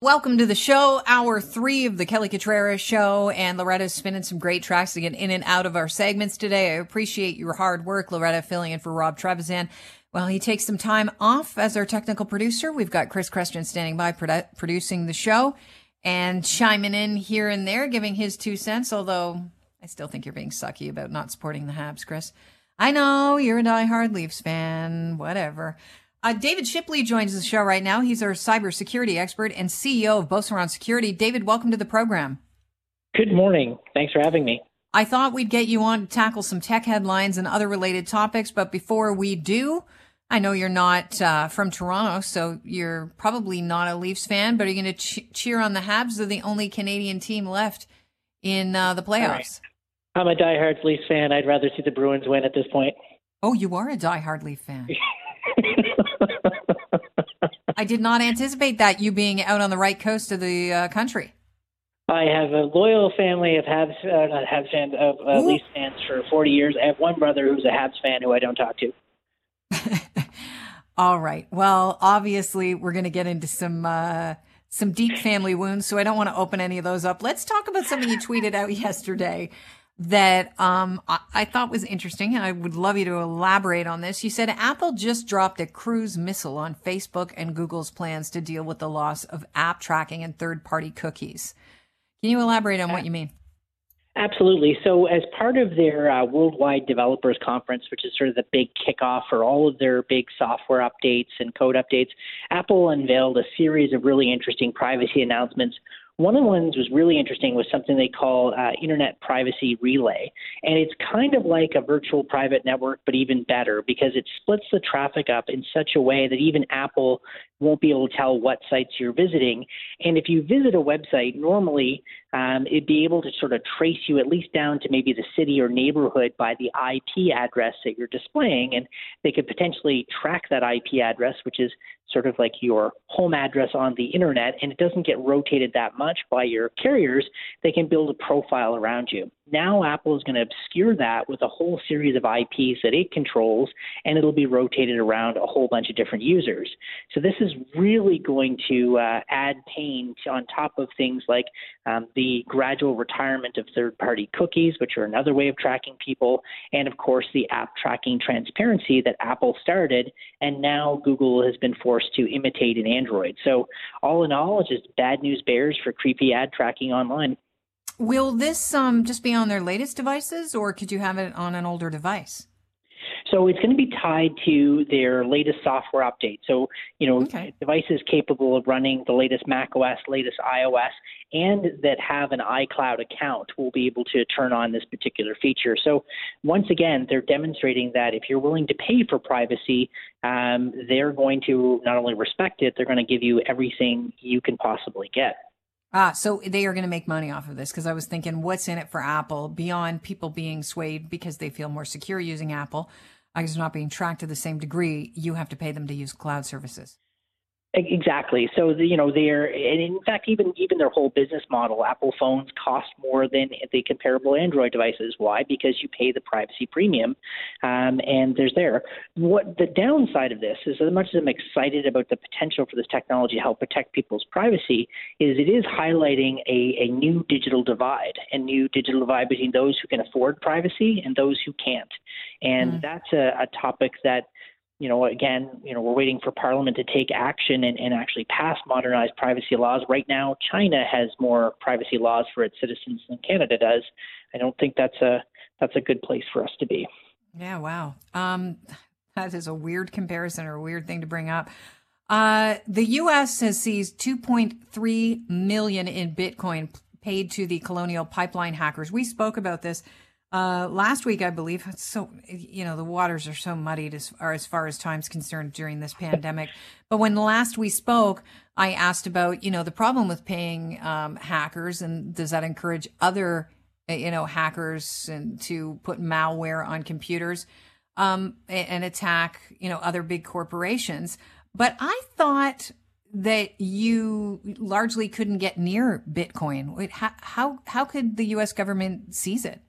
Welcome to the show, hour three of the Kelly Cutrara show, and Loretta's spinning some great tracks to get in and out of our segments today. I appreciate your hard work, Loretta, filling in for Rob Trebizan. Well, he takes some time off as our technical producer. We've got Chris Christian standing by produ- producing the show and chiming in here and there, giving his two cents, although I still think you're being sucky about not supporting the Habs, Chris. I know you're a diehard Leafs fan, whatever. Uh, David Shipley joins the show right now. He's our cybersecurity expert and CEO of Beauceron Security. David, welcome to the program. Good morning. Thanks for having me. I thought we'd get you on to tackle some tech headlines and other related topics, but before we do, I know you're not uh, from Toronto, so you're probably not a Leafs fan, but are you going to ch- cheer on the Habs? They're the only Canadian team left in uh, the playoffs. Right. I'm a diehard Leafs fan. I'd rather see the Bruins win at this point. Oh, you are a diehard Leaf fan. I did not anticipate that you being out on the right coast of the uh, country. I have a loyal family of Habs, uh, not Habs fans, of uh, Leafs fans for 40 years. I have one brother who's a Habs fan who I don't talk to. All right. Well, obviously, we're going to get into some uh, some deep family wounds, so I don't want to open any of those up. Let's talk about something you tweeted out yesterday that um, I, I, thought was interesting, and I would love you to elaborate on this. You said Apple just dropped a cruise missile on Facebook and Google's plans to deal with the loss of app tracking and third party cookies. Can you elaborate on what you mean? Absolutely. So, as part of their uh, Worldwide Developers Conference, which is sort of the big kickoff for all of their big software updates and code updates, Apple unveiled a series of really interesting privacy announcements one of the ones was really interesting was something they call uh, Internet Privacy Relay. And it's kind of like a virtual private network, but even better because it splits the traffic up in such a way that even Apple won't be able to tell what sites you're visiting. And if you visit a website, normally um, it'd be able to sort of trace you at least down to maybe the city or neighborhood by the IP address that you're displaying. And they could potentially track that IP address, which is sort of like your home address on the internet, and it doesn't get rotated that much by your carriers, they can build a profile around you. Now Apple is going to obscure that with a whole series of IPs that it controls, and it'll be rotated around a whole bunch of different users. So this is really going to uh, add pain to, on top of things like um, the gradual retirement of third-party cookies, which are another way of tracking people, and of course the app tracking transparency that Apple started, and now Google has been forced to imitate in Android. So all in all, it's just bad news bears for creepy ad tracking online. Will this um, just be on their latest devices, or could you have it on an older device? So it's going to be tied to their latest software update. So, you know, okay. devices capable of running the latest Mac OS, latest iOS, and that have an iCloud account will be able to turn on this particular feature. So, once again, they're demonstrating that if you're willing to pay for privacy, um, they're going to not only respect it, they're going to give you everything you can possibly get. Ah, so they are going to make money off of this because I was thinking, what's in it for Apple beyond people being swayed because they feel more secure using Apple? Because they're not being tracked to the same degree, you have to pay them to use cloud services. Exactly. So you know they're, and in fact, even even their whole business model, Apple phones cost more than the comparable Android devices. Why? Because you pay the privacy premium, um, and there's there. What the downside of this is, as much as I'm excited about the potential for this technology to help protect people's privacy, is it is highlighting a, a new digital divide, a new digital divide between those who can afford privacy and those who can't, and mm. that's a, a topic that you know, again, you know, we're waiting for Parliament to take action and, and actually pass modernized privacy laws. Right now, China has more privacy laws for its citizens than Canada does. I don't think that's a that's a good place for us to be. Yeah, wow. Um, that is a weird comparison or a weird thing to bring up. Uh, the U.S. has seized 2.3 million in Bitcoin paid to the Colonial Pipeline hackers. We spoke about this uh, last week, I believe, so you know the waters are so muddied as far as far as time's concerned during this pandemic. But when last we spoke, I asked about you know the problem with paying um, hackers, and does that encourage other you know hackers and to put malware on computers um, and attack you know other big corporations? But I thought that you largely couldn't get near Bitcoin. How how how could the U.S. government seize it?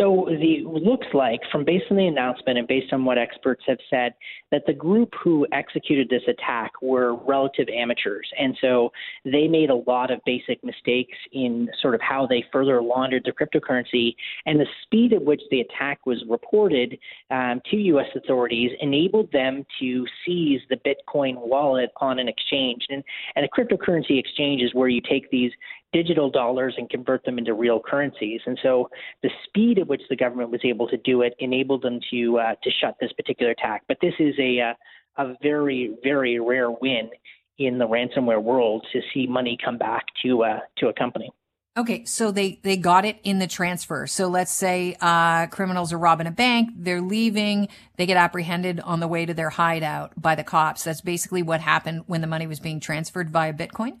So the looks like, from based on the announcement and based on what experts have said, that the group who executed this attack were relative amateurs, and so they made a lot of basic mistakes in sort of how they further laundered the cryptocurrency, and the speed at which the attack was reported um, to U.S. authorities enabled them to seize the Bitcoin wallet on an exchange, and, and a cryptocurrency exchange is where you take these digital dollars and convert them into real currencies. And so the speed at which the government was able to do it enabled them to uh, to shut this particular attack. But this is a uh, a very very rare win in the ransomware world to see money come back to uh, to a company. Okay, so they they got it in the transfer. So let's say uh, criminals are robbing a bank, they're leaving, they get apprehended on the way to their hideout by the cops. That's basically what happened when the money was being transferred via Bitcoin.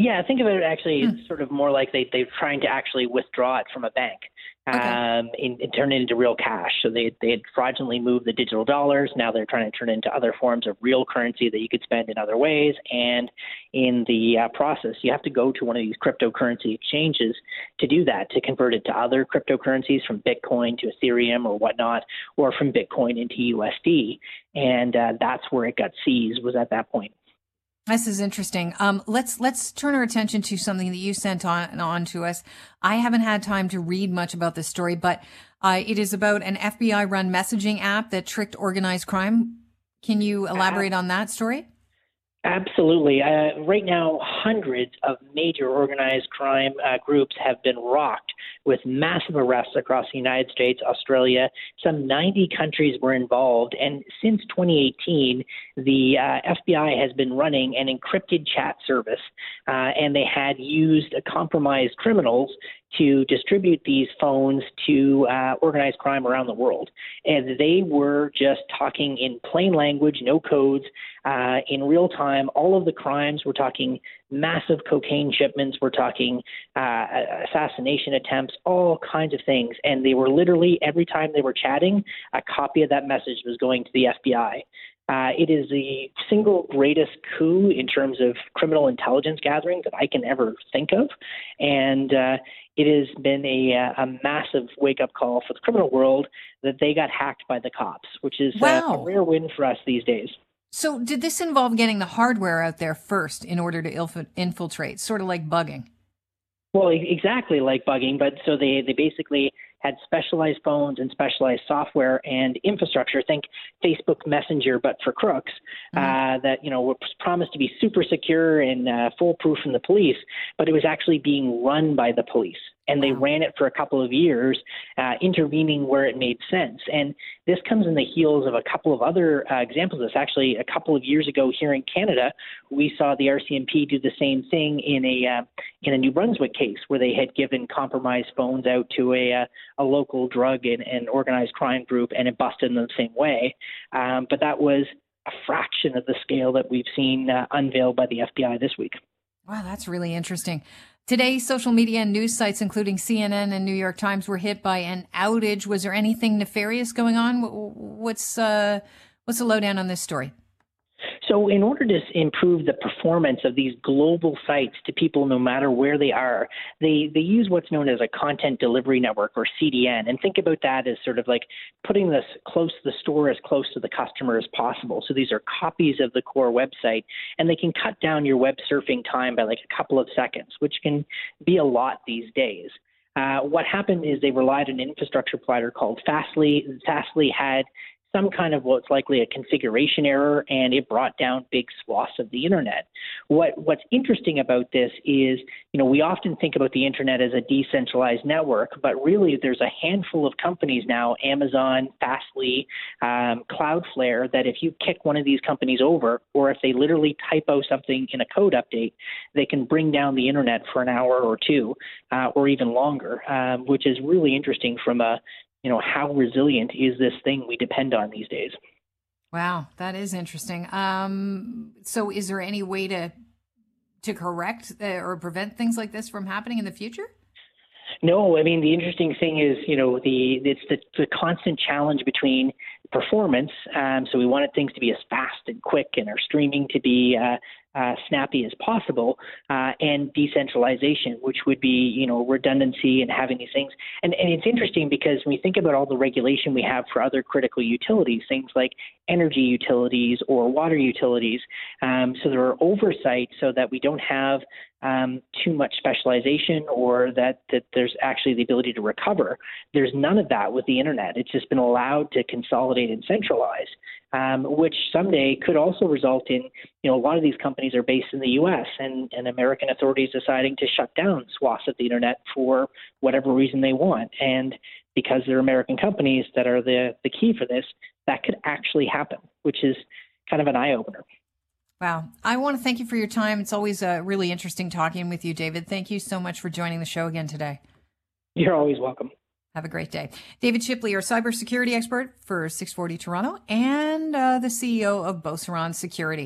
Yeah, think of it actually hmm. sort of more like they they're trying to actually withdraw it from a bank okay. um, and, and turn it into real cash. So they they had fraudulently moved the digital dollars. Now they're trying to turn it into other forms of real currency that you could spend in other ways. And in the uh, process, you have to go to one of these cryptocurrency exchanges to do that to convert it to other cryptocurrencies from Bitcoin to Ethereum or whatnot, or from Bitcoin into USD. And uh, that's where it got seized was at that point. This is interesting. Um, let's let's turn our attention to something that you sent on on to us. I haven't had time to read much about this story, but uh, it is about an FBI run messaging app that tricked organized crime. Can you elaborate on that story? Absolutely. Uh, right now, hundreds of major organized crime uh, groups have been rocked with massive arrests across the United States, Australia. Some 90 countries were involved. And since 2018, the uh, FBI has been running an encrypted chat service, uh, and they had used compromised criminals to distribute these phones to uh, organized crime around the world. And they were just talking in plain language, no codes, uh, in real time. All of the crimes, we're talking massive cocaine shipments, we're talking uh, assassination attempts, all kinds of things. And they were literally, every time they were chatting, a copy of that message was going to the FBI. Uh, it is the single greatest coup in terms of criminal intelligence gathering that I can ever think of. And uh, it has been a, uh, a massive wake up call for the criminal world that they got hacked by the cops, which is wow. uh, a rare win for us these days. So, did this involve getting the hardware out there first in order to ilf- infiltrate, sort of like bugging? Well, exactly like bugging, but so they, they basically had specialized phones and specialized software and infrastructure. Think Facebook Messenger, but for crooks. Mm-hmm. Uh, that you know was promised to be super secure and uh, foolproof from the police, but it was actually being run by the police and they ran it for a couple of years, uh, intervening where it made sense. And this comes in the heels of a couple of other uh, examples. This actually a couple of years ago here in Canada, we saw the RCMP do the same thing in a uh, in a New Brunswick case where they had given compromised phones out to a uh, a local drug and, and organized crime group, and it busted in the same way. Um, but that was a fraction of the scale that we've seen uh, unveiled by the FBI this week. Wow, that's really interesting. Today, social media and news sites, including CNN and New York Times, were hit by an outage. Was there anything nefarious going on? What's uh, what's the lowdown on this story? So, in order to improve the performance of these global sites to people no matter where they are, they, they use what's known as a content delivery network or CDN. And think about that as sort of like putting this close the store as close to the customer as possible. So, these are copies of the core website, and they can cut down your web surfing time by like a couple of seconds, which can be a lot these days. Uh, what happened is they relied on an infrastructure provider called Fastly. Fastly had some kind of what's likely a configuration error, and it brought down big swaths of the internet. What what's interesting about this is, you know, we often think about the internet as a decentralized network, but really there's a handful of companies now, Amazon, Fastly, um, Cloudflare, that if you kick one of these companies over, or if they literally typo something in a code update, they can bring down the internet for an hour or two, uh, or even longer, um, which is really interesting from a you know, how resilient is this thing we depend on these days? Wow, that is interesting. Um, so, is there any way to to correct uh, or prevent things like this from happening in the future? No, I mean the interesting thing is, you know, the it's the, the constant challenge between performance. Um, so we wanted things to be as fast and quick, and our streaming to be uh, uh, snappy as possible, uh, and decentralization, which would be you know redundancy and having these things. And and it's interesting because when we think about all the regulation we have for other critical utilities, things like energy utilities or water utilities, um, so there are oversight so that we don't have um, too much specialization or that, that there's actually the ability to recover. There's none of that with the internet. It's just been allowed to consolidate and centralize, um, which someday could also result in, you know, a lot of these companies are based in the U.S. and, and American authorities deciding to shut down swaths of the internet for whatever reason they want. And because they're American companies that are the, the key for this, that could actually happen, which is kind of an eye opener. Wow. I want to thank you for your time. It's always uh, really interesting talking with you, David. Thank you so much for joining the show again today. You're always welcome. Have a great day. David Shipley, our cybersecurity expert for 640 Toronto and uh, the CEO of Beauceron Security.